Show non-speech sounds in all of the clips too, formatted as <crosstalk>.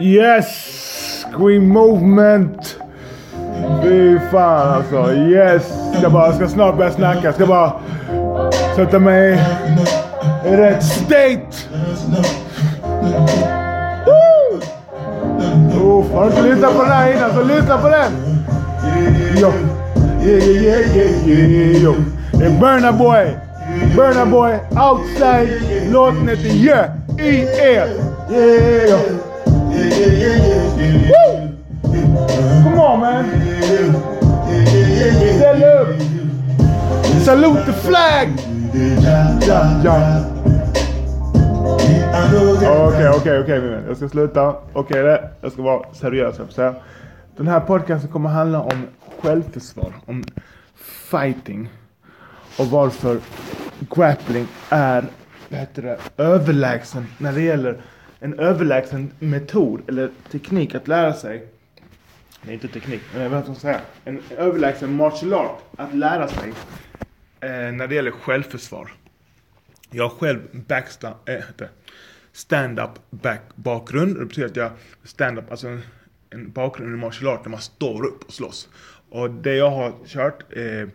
Yes! Scream movement! Fy fan alltså. Yes! Ska bara, ska snart börja snacka. Ska bara sätta mig i rätt state. Woo! Uff, har du inte lyssnat på den här innan så lyssna på den. Yo. Yeah, yeah, yeah, yeah, yeah, yo. Det är Burna Boy. Burna Boy outside. Låten heter Yeah i er. Yeah, yo. Come on man. Ställ upp. Salute the flag. Ja. Okej, okej, okej min vän. Jag ska sluta. Okej, okay, jag ska vara seriös. Jag säga. Den här podcasten kommer handla om självförsvar. Om fighting. Och varför grappling är vad heter det, överlägsen när det gäller en överlägsen metod eller teknik att lära sig. Nej, inte teknik, men jag vet vad jag ska säga? En överlägsen martial art att lära sig eh, när det gäller självförsvar. Jag har själv backsta, äh, eh, stand-up back bakgrund. Det betyder att jag stand-up, alltså en, en bakgrund i martial art där man står upp och slåss. Och det jag har kört eh,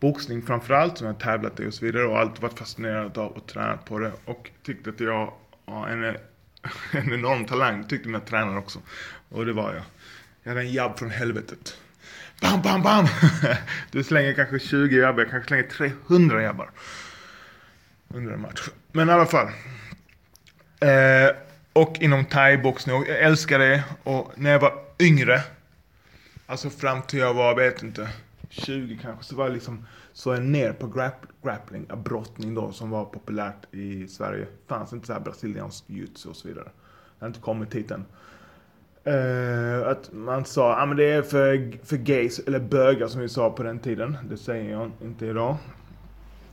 boxning framförallt som jag tävlat i och så vidare och alltid varit fascinerad av och tränat på det och tyckte att jag har en, en enorm talang, tyckte mina tränare också. Och det var jag. Jag hade en jabb från helvetet. Bam, bam, bam! <laughs> Du slänger kanske 20 jabbar, jag kanske slänger 300 jabbar. Under en match. Men i alla fall. Eh, och inom thaiboxning, jag älskar det. Och när jag var yngre, alltså fram till jag var, vet inte, 20 kanske, så var jag liksom så jag ner på grapp, grappling, brottning då, som var populärt i Sverige. fanns inte så här brasiliansk jutsu och så vidare. Det har inte kommit hit än. Uh, att man sa, ah, men det är för, för gays, eller bögar som vi sa på den tiden. Det säger jag inte idag.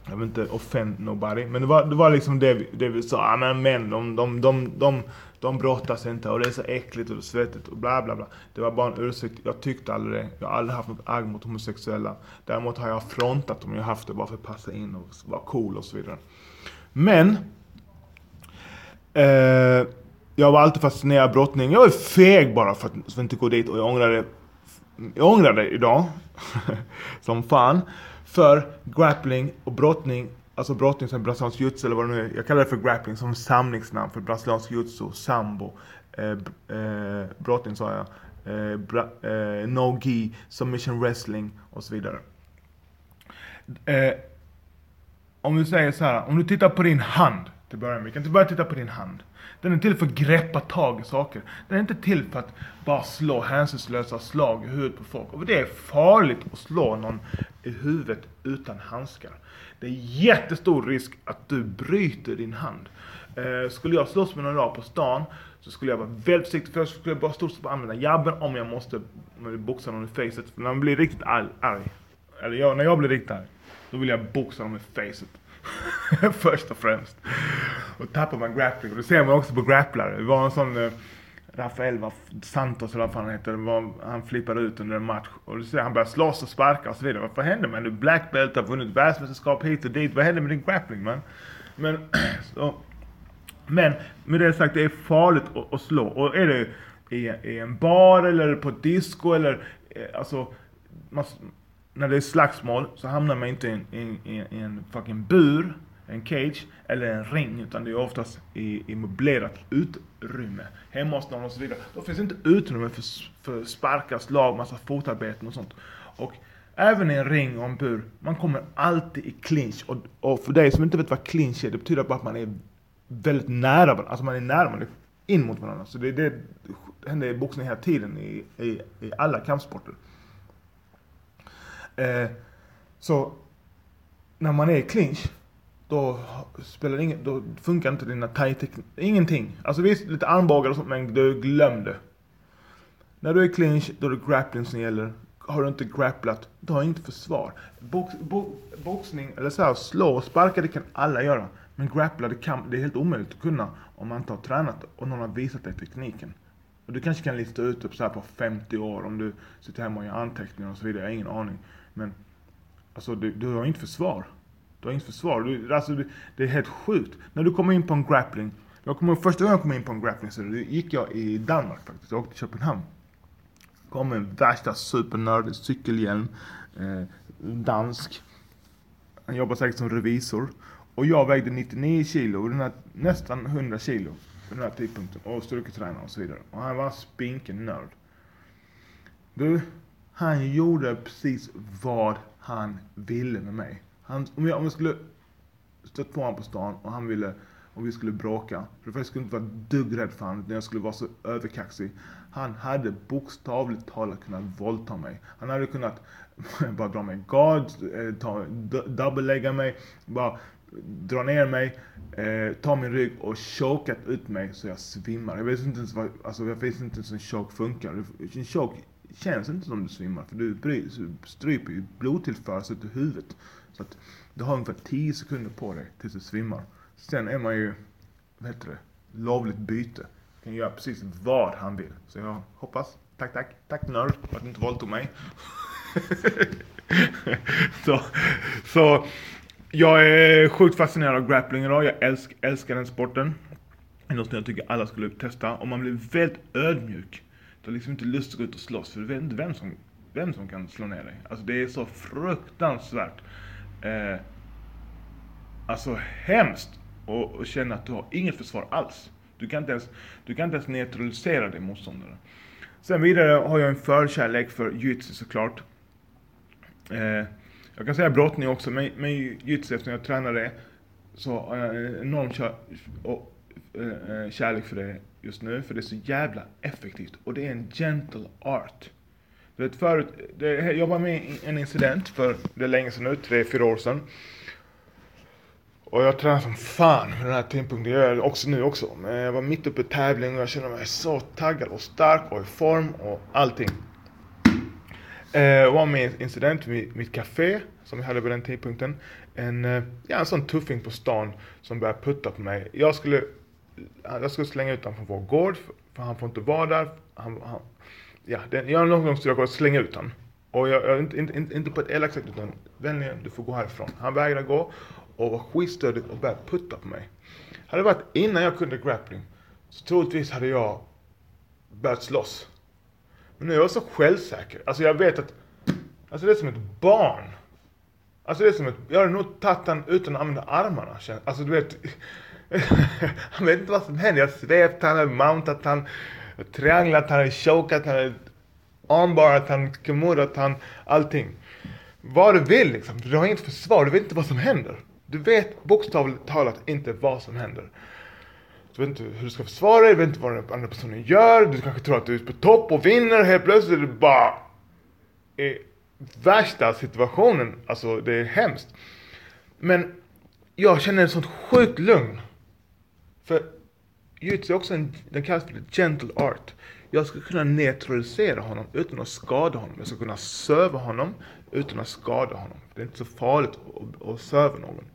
Jag vill inte offend nobody. Men det var, det var liksom det vi, det vi sa, ah, men män de, de, de, de, de brottas inte och det är så äckligt och svettigt och bla bla bla. Det var bara en ursäkt. Jag tyckte aldrig det. Jag har aldrig haft något agg mot homosexuella. Däremot har jag frontat dem. Jag har haft det bara för att passa in och vara cool och så vidare. Men. Eh, jag var alltid fascinerad av brottning. Jag var feg bara för att, för att inte gå dit och jag ångrar det. Jag ångrar det idag. <laughs> som fan. För grappling och brottning Alltså brottning som brasiliansk jutsu eller vad det nu är. Jag kallar det för grappling som samlingsnamn för brasiliansk jutsu, sambo, eh, eh, brottning sa jag, eh, bra, eh, no-gi, submission wrestling och så vidare. Eh, om du säger så här, om du tittar på din hand till början med, vi kan inte börja titta på din hand. Den är till för att greppa tag i saker. Den är inte till för att bara slå hänsynslösa slag i huvudet på folk. Och det är farligt att slå någon i huvudet utan handskar. Det är jättestor risk att du bryter din hand. Eh, skulle jag slåss med någon idag på stan så skulle jag vara väldigt försiktig. För jag skulle bara stort sett använda jabben om jag måste boxa någon i facet. För när man blir riktigt arg, arg eller jag, när jag blir riktigt arg, då vill jag boxa dem i facet. <laughs> Först och främst. Och tappar man grappling. Och det ser man också på grapplare. Det var en sån eh, Rafael var Santos eller vad fan han heter, var, han flippade ut under en match. Och du ser, han börjar slåss och sparka och så vidare. Vad hände man? Du black belt, har vunnit världsmästerskap hit och dit. Vad hände med din grappling man? Men, <clears throat> så, men med det sagt, det är farligt att, att slå. Och är det i, i, en bar eller på ett disco eller eh, alltså man, när det är slagsmål så hamnar man inte i en, i, i, en fucking bur en cage eller en ring utan det är oftast i, i möblerat utrymme. Hemma hos någon och så vidare. Då finns inte utrymme för, för sparkar, slag, massa fotarbeten och sånt. Och även i en ring och en bur, man kommer alltid i clinch. Och, och för dig som inte vet vad clinch är, det betyder bara att man är väldigt nära varandra. Alltså man är nära, man är in mot varandra. Så det, det händer i boxning hela tiden i, i, i alla kampsporter. Eh, så när man är i clinch då spelar det ingen, då funkar inte dina thai-teknik, ingenting. Alltså visst, lite armbågar och sånt, men du glöm det. När du är clinch, då är det grappling som gäller. Har du inte grapplat, då har du inte försvar. Box, bo, boxning, eller så här, slå och sparka, det kan alla göra. Men grappla, det, kan, det är helt omöjligt att kunna om man inte har tränat och någon har visat dig tekniken. Och du kanske kan lista ut det så här på 50 år om du sitter hemma och gör anteckningar och så vidare, jag har ingen aning. Men alltså, du, du har inte försvar. Du har inget försvar. Du, alltså, det är helt sjukt. När du kommer in på en grappling, Jag kommer ihåg första gången jag kom in på en grappling. då gick jag i Danmark faktiskt. Jag åkte till Köpenhamn. Kom med värsta supernörd, cykelhjälm. Eh, dansk. Han jobbar säkert som revisor. Och jag vägde 99 kilo, den här, nästan 100 kilo vid den här tidpunkten. Och styrketränare och så vidare. Och han var en spinken nörd. Du, han gjorde precis vad han ville med mig. Han, om, jag, om jag skulle stött på honom på stan och han ville och vi skulle bråka. För jag skulle inte vara dugg rädd för honom när jag skulle vara så överkaxig. Han hade bokstavligt talat kunnat våldta mig. Han hade kunnat <laughs> bara dra mig gard, eh, ta, dubbellägga mig, bara dra ner mig, eh, ta min rygg och chokat ut mig så jag svimmar. Jag vet inte ens vad, alltså jag vet inte ens hur en choke funkar. En choke känns inte som du svimmar för du, stryper ju blodtillförseln till huvudet. Så att du har ungefär 10 sekunder på dig tills du svimmar. Sen är man ju, vad heter det, lovligt byte. Kan göra precis vad han vill. Så jag hoppas, tack tack, tack nörd för att du inte våldtog mig. <laughs> så, så jag är sjukt fascinerad av grappling idag. Jag älsk, älskar den sporten. Det är något jag tycker alla skulle testa. Och man blir väldigt ödmjuk. Du har liksom inte lust att gå ut och slåss för du vet inte vem som, vem som kan slå ner dig. Alltså det är så fruktansvärt eh, Alltså hemskt och, och känna att du har inget försvar alls. Du kan inte ens, du kan inte ens neutralisera din motståndare. Sen vidare har jag en förkärlek för jujutsu såklart. Eh, jag kan säga brottning också, men, men jujutsu eftersom jag tränar det så har jag en enorm kär, och, Eh, eh, kärlek för det just nu, för det är så jävla effektivt. Och det är en gentle art. Du vet förut, det, jag var med i en incident för, det är länge sedan nu, tre, fyra år sedan. Och jag tränar som fan vid den här tidpunkten. Det gör jag också nu också. Men jag var mitt uppe i tävling och jag kände mig så taggad och stark och i form och allting. Eh, var med i en incident vid mitt café som vi hade vid den tidpunkten. En, eh, ja, en sån tuffing på stan som började putta på mig. Jag skulle, jag skulle slänga ut honom från vår gård för han får inte vara där. Han, han, ja, det, jag någon gång skulle jag slänga ut honom. Och jag, jag, inte, inte, inte på ett elakt sätt utan vänligen, du får gå härifrån. Han vägrade gå och var skitstödig och började putta på mig. Hade det varit innan jag kunde grappling så troligtvis hade jag börjat slåss. Men nu är jag så självsäker. Alltså jag vet att, alltså det är som ett barn. Alltså det är som ett, jag hade nog tagit han utan att använda armarna. Alltså du vet, <laughs> han vet inte vad som händer. Jag har svept han, har mountat han, trianglat han, chokat han, armbarat han, kimurat han, allting. Vad du vill liksom. Du har inget försvar, du vet inte vad som händer. Du vet bokstavligt talat inte vad som händer. Du vet inte hur du ska försvara dig, du vet inte vad den andra personen gör. Du kanske tror att du är på topp och vinner. Helt plötsligt är du bara i värsta situationen. Alltså det är hemskt. Men jag känner ett sånt sjukt lugn. För jujutsu är också en, den kallas för gentle art. Jag ska kunna neutralisera honom utan att skada honom. Jag ska kunna söva honom utan att skada honom. Det är inte så farligt att, att söva någon.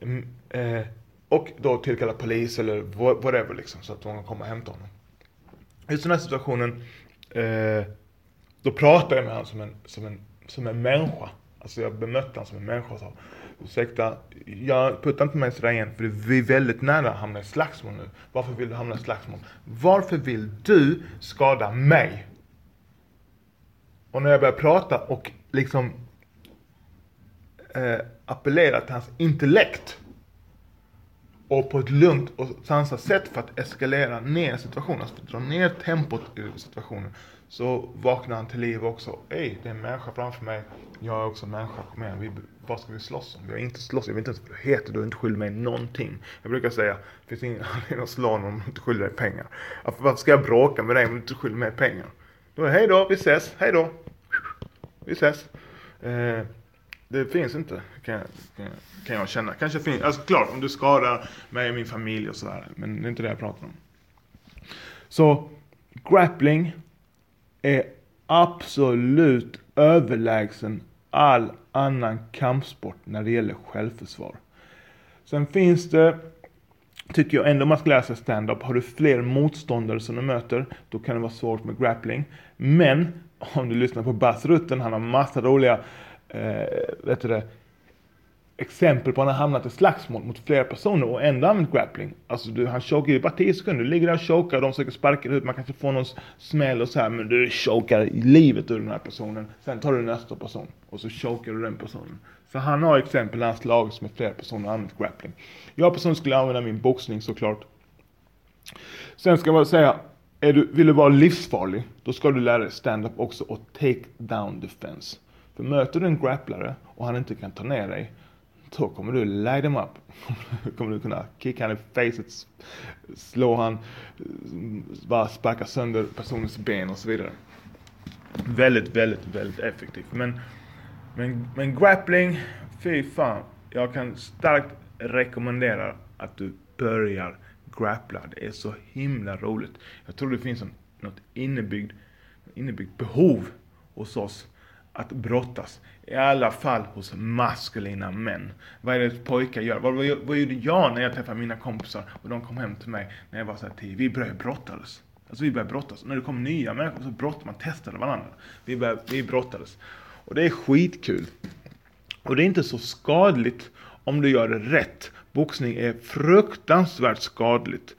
Mm, eh, och då tillkalla polis eller whatever liksom, så att de kan komma och hämta honom. I den här situationen, eh, då pratar jag med honom som en, som en, som en människa. Alltså jag bemötte honom som en människa och sa, ursäkta, jag puttar inte mig sådär igen för vi är väldigt nära att hamna i slagsmål nu. Varför vill du hamna i slagsmål? Varför vill du skada mig? Och när jag börjar prata och liksom eh, appellera till hans intellekt och på ett lugnt och sansat sätt för att eskalera ner situationen, alltså för att dra ner tempot i situationen. Så vaknar han till liv också. Ey, det är en människa framför mig. Jag är också en människa. Kom igen, vi, vad ska vi slåss om? Vi har inte slåss. Jag vet inte ens vad du heter. Du har inte skyldig mig någonting. Jag brukar säga, det finns ingen <laughs> anledning att slå någon om du inte skyller dig pengar. Varför ska jag bråka med dig om du inte skyller mig pengar? Då är hej då, vi ses, hej då. Vi ses. Eh, det finns inte, kan jag, kan jag känna. Kanske finns, alltså klart om du skadar mig och min familj och sådär. Men det är inte det jag pratar om. Så, grappling är absolut överlägsen all annan kampsport när det gäller självförsvar. Sen finns det, tycker jag ändå man ska lära sig stand-up. Har du fler motståndare som du möter, då kan det vara svårt med grappling. Men om du lyssnar på Bas Rutten, han har massa roliga eh, vet du det, exempel på när han hamnat i slagsmål mot flera personer och ändå använt grappling. Alltså du, han chokar ju bara 10 sekunder. Du ligger där och chokar, de försöker sparka dig ut, man kanske får någon smäll och så här, men du chokar livet ur den här personen. Sen tar du nästa person och så chokar du den personen. Så han har exempel när han slagits med flera personer och använt grappling. Jag personligen skulle använda min boxning såklart. Sen ska man säga, är du, vill du vara livsfarlig, då ska du lära dig stand-up också och take down defense. För möter du en grapplare och han inte kan ta ner dig, då kommer du light him up. <laughs> kommer du kunna kicka han i facet, slå han, bara sparka sönder personens ben och så vidare. Väldigt, väldigt, väldigt effektivt. Men, men, men grappling, fy fan. Jag kan starkt rekommendera att du börjar grappla. Det är så himla roligt. Jag tror det finns en, något innebyggd, innebyggd behov hos oss att brottas. I alla fall hos maskulina män. Vad är det pojkar gör? Vad, vad, vad gjorde jag när jag träffade mina kompisar och de kom hem till mig när jag var såhär tio? Vi började brottades. Alltså vi började brottas. Och när det kom nya människor så brottade man, testade varandra. Vi, började, vi brottades. Och det är skitkul. Och det är inte så skadligt om du gör det rätt. Boxning är fruktansvärt skadligt.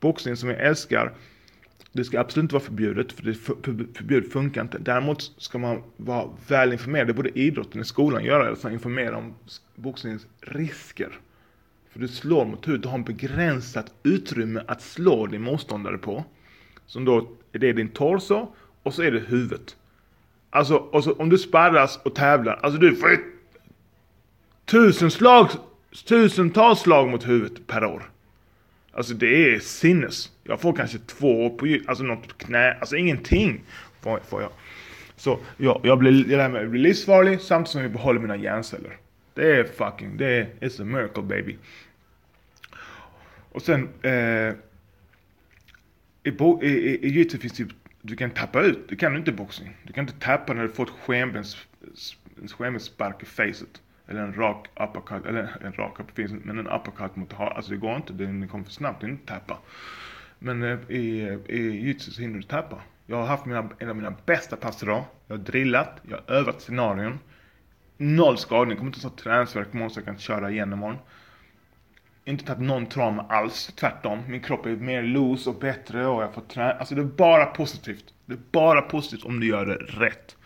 Boxning som jag älskar det ska absolut inte vara förbjudet, för det förbjudet funkar inte. Däremot ska man vara välinformerad, det borde idrotten i skolan göra, alltså informera om boxningens risker. För du slår mot huvudet, du har en begränsat utrymme att slå din motståndare på. Som då är det din torso, och så är det huvudet. Alltså, och så, om du sparras och tävlar, alltså du får tusen slag, tusentals slag mot huvudet per år. Alltså det är sinnes. Jag får kanske två på alltså något knä, alltså ingenting får, får jag. Så ja, jag blir, jag lär mig bli livsfarlig samtidigt som jag behåller mina hjärnceller. Det är fucking, det är, it's a miracle baby. Och sen, eh, i, bo, i, i, i jujutsu finns det du kan tappa ut, det kan du inte i boxning. Du kan inte tappa när du får ett skenbensspark i facet. Eller en rak uppercut, eller en rak finns men en uppercut mot ha, alltså det går inte, den kommer för snabbt, den inte tappa. Men eh, i, eh, i jujutsu så hinner du tappa. Jag har haft mina, en av mina bästa pass idag. Jag har drillat, jag har övat scenarion. Noll skadning, kommer inte ta träningsvärk imorgon så jag kan köra igen imorgon. Inte tagit någon trauma alls, tvärtom. Min kropp är mer loose och bättre och jag får träna. Alltså det är bara positivt. Det är bara positivt om du gör det rätt.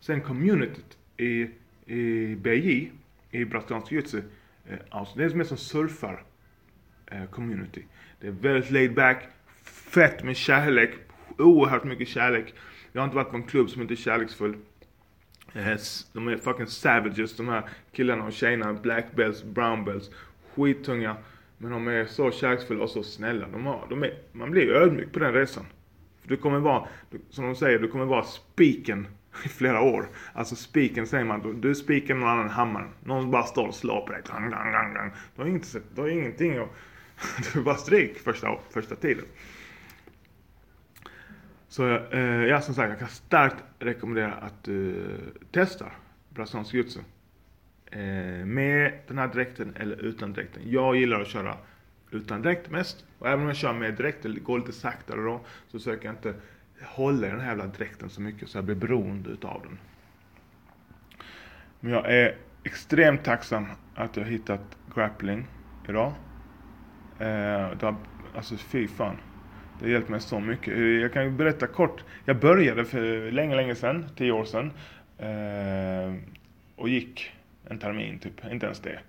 Sen communityt i, i BJ i brasiliansk jiu-jitsu. Eh, alltså, det är mer som surfar-community. Eh, det är väldigt laid back, fett med kärlek, oerhört mycket kärlek. Jag har inte varit på en klubb som inte är kärleksfull. Eh, de är fucking savages de här killarna och tjejerna, black belts, brown belts, skittunga. Men de är så kärleksfulla och så snälla. De har, de är, man blir ödmjuk på den resan. För du kommer vara, som de säger, du kommer vara spiken i flera år. Alltså spiken säger man, du spikar någon annan hammaren. Någon bara står och slår på dig. Gang, gang, gang, gang. Du har, inte, du har ingenting och <laughs> Du bara stryk första, första tiden. Så eh, jag som sagt, jag kan starkt rekommendera att du testar brasiliansk jujutsu. Eh, med den här dräkten eller utan dräkten. Jag gillar att köra utan dräkt mest. Och även om jag kör med dräkt, det går lite saktare då, så försöker jag inte hålla i den här jävla dräkten så mycket så jag blir beroende utav den. Men jag är extremt tacksam att jag hittat grappling idag. Eh, det har, alltså fy fan. Det har hjälpt mig så mycket. Eh, jag kan ju berätta kort. Jag började för länge, länge sedan, tio år sedan. Eh, och gick en termin typ, inte ens det.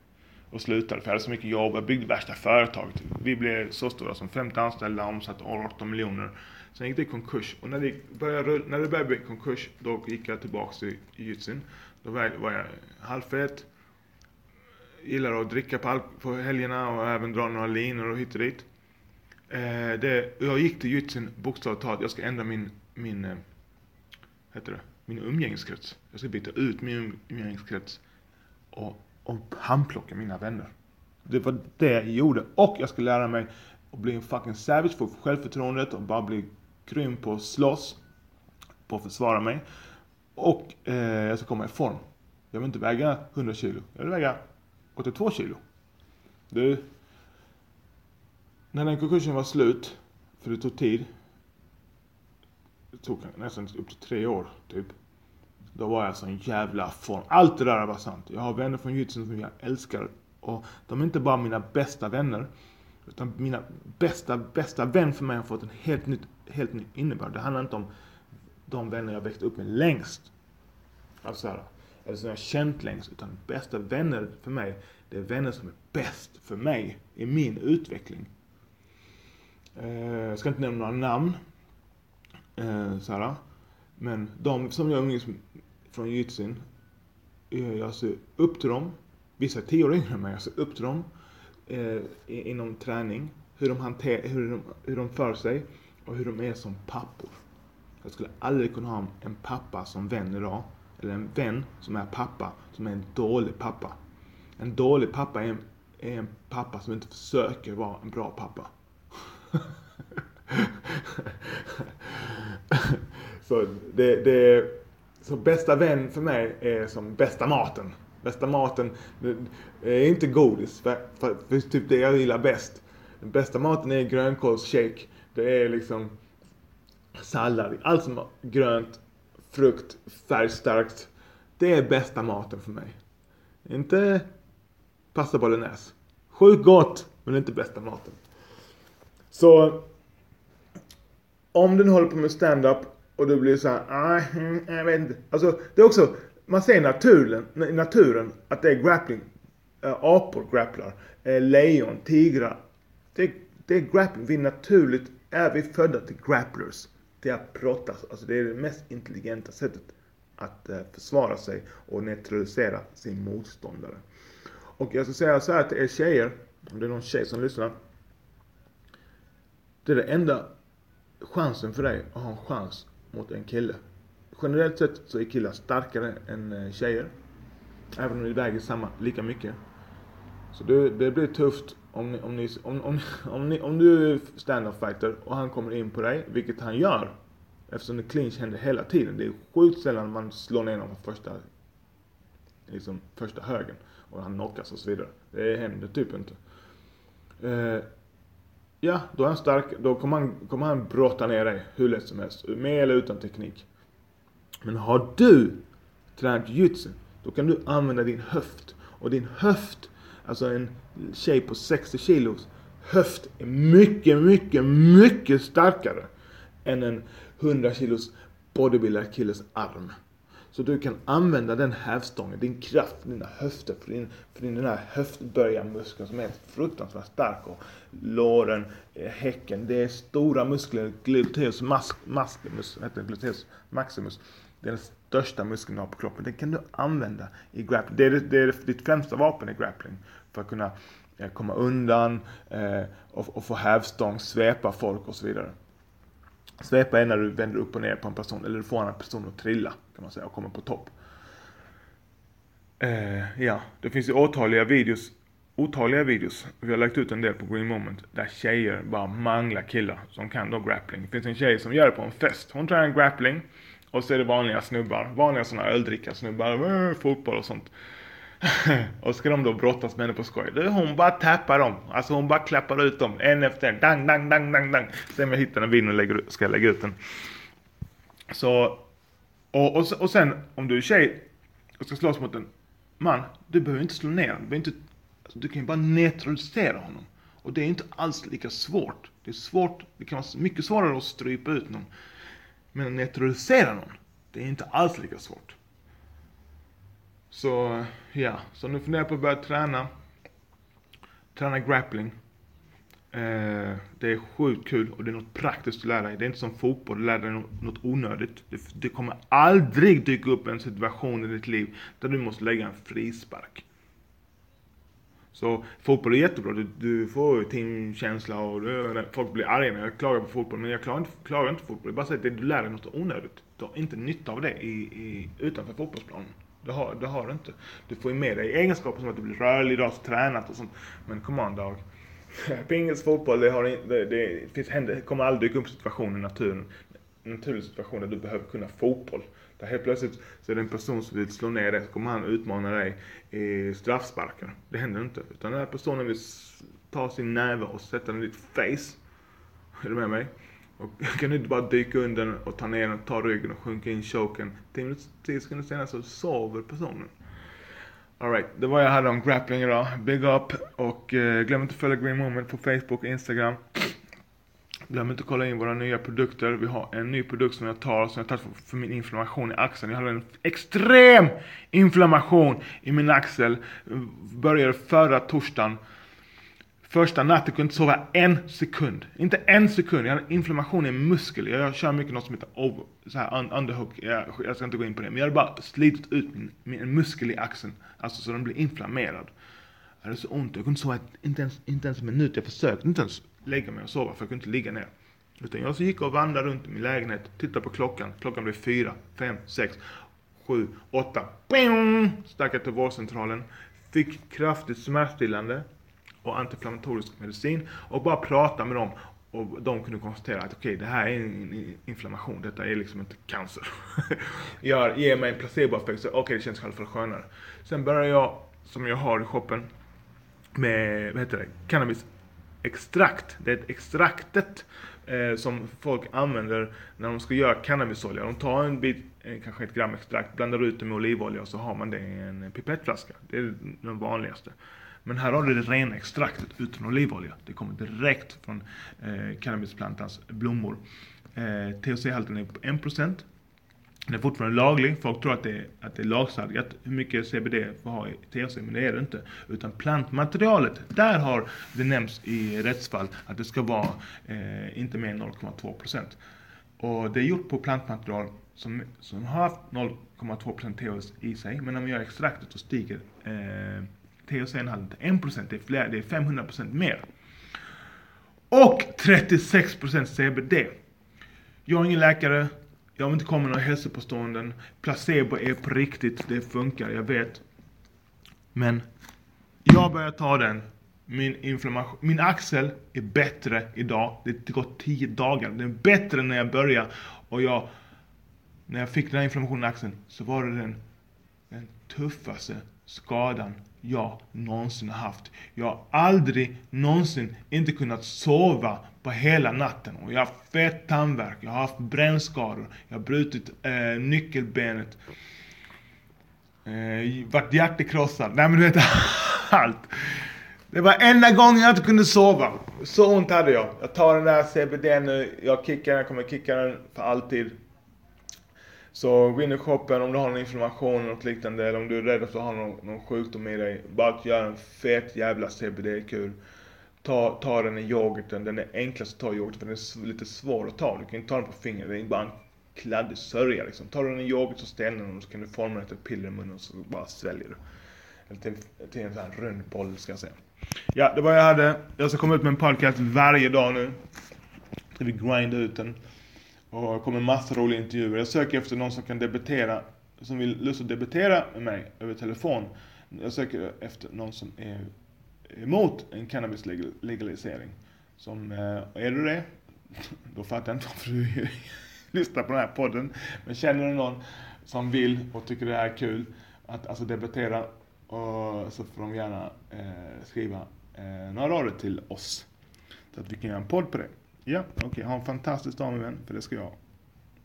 Och slutade för jag hade så mycket jobb. Jag byggde värsta företaget. Vi blev så stora som 50 anställda, omsatte 18 miljoner. Sen gick det i konkurs och när det började, när det började bli konkurs då gick jag tillbaks till jujutsun. Då var jag, halvfet. Gillar att dricka på, på helgerna och även dra några linor och hit och dit. Eh, det, jag gick till jujutsun bokstavligt talat. Jag ska ändra min, min, eh, heter det, min umgängeskrets. Jag ska byta ut min um-, umgängeskrets och, och handplocka mina vänner. Det var det jag gjorde. Och jag skulle lära mig att bli en fucking savage, få självförtroendet och bara bli grym på att slåss, på att försvara mig. Och eh, jag ska komma i form. Jag vill inte väga 100 kilo, jag vill väga 82 kilo. Du, när den konkursen var slut, för det tog tid, det tog nästan upp till tre år typ då var jag sån jävla form. Allt det där var sant. Jag har vänner från jujutsun som jag älskar. Och de är inte bara mina bästa vänner. Utan mina bästa, bästa vän för mig har fått en helt, nytt, helt ny innebörd. Det handlar inte om de vänner jag växt upp med längst. Alltså här, eller som jag känt längst. Utan bästa vänner för mig, det är vänner som är bäst för mig i min utveckling. Eh, jag ska inte nämna några namn. Eh, så här, men de som jag umgås från jujutsun, eh, jag ser upp till dem. Vissa är tio år yngre än mig, jag ser upp till dem eh, inom träning. Hur de, hanter, hur, de, hur de för sig och hur de är som pappor. Jag skulle aldrig kunna ha en pappa som vän idag. Eller en vän som är pappa, som är en dålig pappa. En dålig pappa är en, är en pappa som inte försöker vara en bra pappa. <laughs> så det, det, så bästa vän för mig är som bästa maten. Bästa maten är inte godis, för, för, för typ det jag gillar bäst. Den bästa maten är grönkålsshake. Det är liksom sallad, allt som är grönt, frukt, färgstarkt. Det är bästa maten för mig. Inte pasta bolognese. Sjukt gott, men inte bästa maten. Så om du nu håller på med stand-up och du blir så här, nej, jag vet inte. Alltså, det är också, man ser i naturen att det är grappling. Äh, apor grapplar. Äh, lejon, tigrar. Det, det är grappling. Vi naturligt är vi födda till grapplers. Till att brottas. Alltså det är det mest intelligenta sättet att äh, försvara sig och neutralisera sin motståndare. Och jag ska säga så här till er tjejer, om det är någon tjej som lyssnar. Det är det enda chansen för dig att ha en chans mot en kille. Generellt sett så är killar starkare än eh, tjejer. Även om de väger samma, lika mycket. Så det, det blir tufft om, ni, om, ni, om, om, <laughs> om, ni, om du är stand-up fighter och han kommer in på dig, vilket han gör. Eftersom det clinch händer hela tiden. Det är sjukt sällan man slår ner någon på första, liksom, första högen. Och han knockas och så vidare. Det händer typ inte. Eh, ja, då är han stark. Då kommer han, kommer han brotta ner dig hur lätt som helst. Med eller utan teknik. Men har du tränat jujutsu, då kan du använda din höft. Och din höft, alltså en tjej på 60 kilos höft är mycket, mycket, mycket starkare än en 100 kilos bodybuilder killes arm. Så du kan använda den hävstången, din kraft, dina höfter, för din, för din den här höftböjarmuskeln som är fruktansvärt stark. Och låren, eh, häcken, det är stora muskler, gluteus mas, maximus, heter gluteus maximus. Det är den största muskeln du har på kroppen. Den kan du använda i grappling. Det är, det är ditt främsta vapen i grappling. För att kunna eh, komma undan eh, och, och få hävstång, svepa folk och så vidare. Svepa är när du vänder upp och ner på en person eller du får en person att trilla kan man säga och komma på topp. Eh, ja, det finns ju otaliga videos, otaliga videos, vi har lagt ut en del på Green Moment, där tjejer bara manglar killar som kan då grappling. Det finns en tjej som gör det på en fest. Hon tränar grappling och så är det vanliga snubbar, vanliga sådana öldrickarsnubbar, eh, fotboll och sånt. <laughs> och ska de då brottas med henne på skoj. Hon bara tappar dem. Alltså hon bara klappar ut dem en efter en. Dang, dang, dang, dang, dang. Sen jag hittar en video och lägger, ska lägga ut den. Så, och, och, och sen om du är tjej och ska slåss mot en man. Du behöver inte slå ner honom. Du, inte, alltså, du kan ju bara neutralisera honom. Och det är inte alls lika svårt. Det är svårt, det kan vara mycket svårare att strypa ut någon. Men att neutralisera någon, det är inte alls lika svårt. Så ja, så nu funderar jag på att börja träna. Träna grappling. Eh, det är sjukt kul och det är något praktiskt att lära dig. Det är inte som fotboll, du lär dig något onödigt. Det, det kommer aldrig dyka upp en situation i ditt liv där du måste lägga en frispark. Så fotboll är jättebra. Du, du får teamkänsla och du, folk blir arga när jag klagar på fotboll. Men jag klagar inte, klarar inte på fotboll. Jag bara säger att du lär dig något onödigt. Du har inte nytta av det i, i, utanför fotbollsplanen. Det har, det har du inte. Du får ju med dig egenskaper som att du blir rörlig, du har tränat och sånt. Men kom on dog. <laughs> Pingis fotboll, det, har, det, det finns, händer, kommer aldrig dyka upp situationer i naturen. En naturlig situation där du behöver kunna fotboll. Där helt plötsligt så är det en person som vill slå ner dig, så kommer han utmana dig i straffsparkar. Det händer inte. Utan den här personen vill ta sin näve och sätta den i ditt face. Är du med mig? Och <laughs> kan du inte bara dyka under och ta ner den, ta ryggen och sjunka in choken. 10 sekunder senare så sover personen. Alright, det var jag hade om grappling idag. Big up och eh, glöm inte att följa Green Moment på Facebook och Instagram. Glöm inte att kolla in våra nya produkter. Vi har en ny produkt som jag tar, som jag tar för, för min inflammation i axeln. Jag hade en extrem inflammation i min axel. Eh, började förra torsdagen. Första natten kunde jag inte sova en sekund. Inte en sekund. Jag hade inflammation i en muskel. Jag kör mycket något som heter over, så här underhook. Jag, jag ska inte gå in på det. Men jag hade bara slitit ut min, min muskel i axeln. Alltså så den blev inflammerad. Jag hade så ont. Jag kunde sova inte ens, inte ens en minut. Jag försökte inte ens lägga mig och sova för jag kunde inte ligga ner. Utan jag så gick och vandrade runt i min lägenhet, tittade på klockan. Klockan blev fyra, fem, sex, sju, åtta. Stack jag till vårdcentralen. Fick kraftigt smärtstillande och antiinflammatorisk medicin och bara prata med dem. Och de kunde konstatera att okej, okay, det här är en inflammation. Detta är liksom inte cancer. <laughs> jag ger mig en placeboeffekt så okej, okay, det känns i alla fall skönare. Sen börjar jag, som jag har i shoppen, med, vad heter det, cannabis extrakt. Det är ett extraktet eh, som folk använder när de ska göra cannabisolja. De tar en bit, eh, kanske ett gram extrakt, blandar ut det med olivolja och så har man det i en pipettflaska. Det är den vanligaste. Men här har du det rena extraktet utan olivolja. Det kommer direkt från eh, cannabisplantans blommor. Eh, THC-halten är på 1%. Den är fortfarande laglig. Folk tror att det, är, att det är lagstadgat hur mycket CBD får ha i THC, men det är det inte. Utan plantmaterialet, där har det nämnts i rättsfall att det ska vara eh, inte mer än 0,2%. Och det är gjort på plantmaterial som, som har haft 0,2% THC i sig, men när man gör extraktet så stiger eh, THCn hade inte 1%, det är, fler, det är 500% mer. Och 36% CBD. Jag är ingen läkare, jag vill inte komma med några hälsopåståenden. Placebo är på riktigt, det funkar, jag vet. Men jag börjar ta den. Min inflammation, min axel är bättre idag. Det har gått 10 dagar. Den är bättre än när jag började. Och jag, när jag fick den här inflammationen i axeln så var det den, den tuffaste skadan jag någonsin har haft. Jag har aldrig någonsin inte kunnat sova på hela natten. Och jag har haft fett tandvärk, jag har haft brännskador, jag har brutit eh, nyckelbenet, eh, varit hjärtekrossad. Nej men du vet <laughs> allt. Det var enda gången jag inte kunde sova. Så ont hade jag. Jag tar den där CBD nu, jag kickar den, jag kommer kicka den för alltid. Så gå in i shoppen om du har någon inflammation eller något liknande eller om du är rädd att du har någon, någon sjukdom i dig. Bara gör en fet jävla CBD-kur. Ta, ta den i yoghurten, den är enklast att ta i yoghurten, för den är lite svår att ta. Du kan inte ta den på fingret, det är bara en kladdig sörja liksom. Tar du den i yoghurt så ställer den och så kan du forma den till ett piller i munnen och så bara sväljer du. Eller till, till en sån här rund boll ska jag säga. Ja, det var jag hade. Jag ska komma ut med en podcast varje dag nu. Ska vi grinda ut den. Och det kommer massor roliga intervjuer. Jag söker efter någon som kan debutera, som vill lust att debutera med mig över telefon. Jag söker efter någon som är emot en cannabislegalisering. Som, eh, är du det? <laughs> Då fattar jag inte varför du <laughs> lyssnar på den här podden. Men känner du någon som vill och tycker det här är kul att alltså debattera och eh, så får de gärna eh, skriva eh, några rader till oss. Så att vi kan göra en podd på det. Ja, okej. Okay. Ha en fantastisk dag min vän, för det ska jag ha.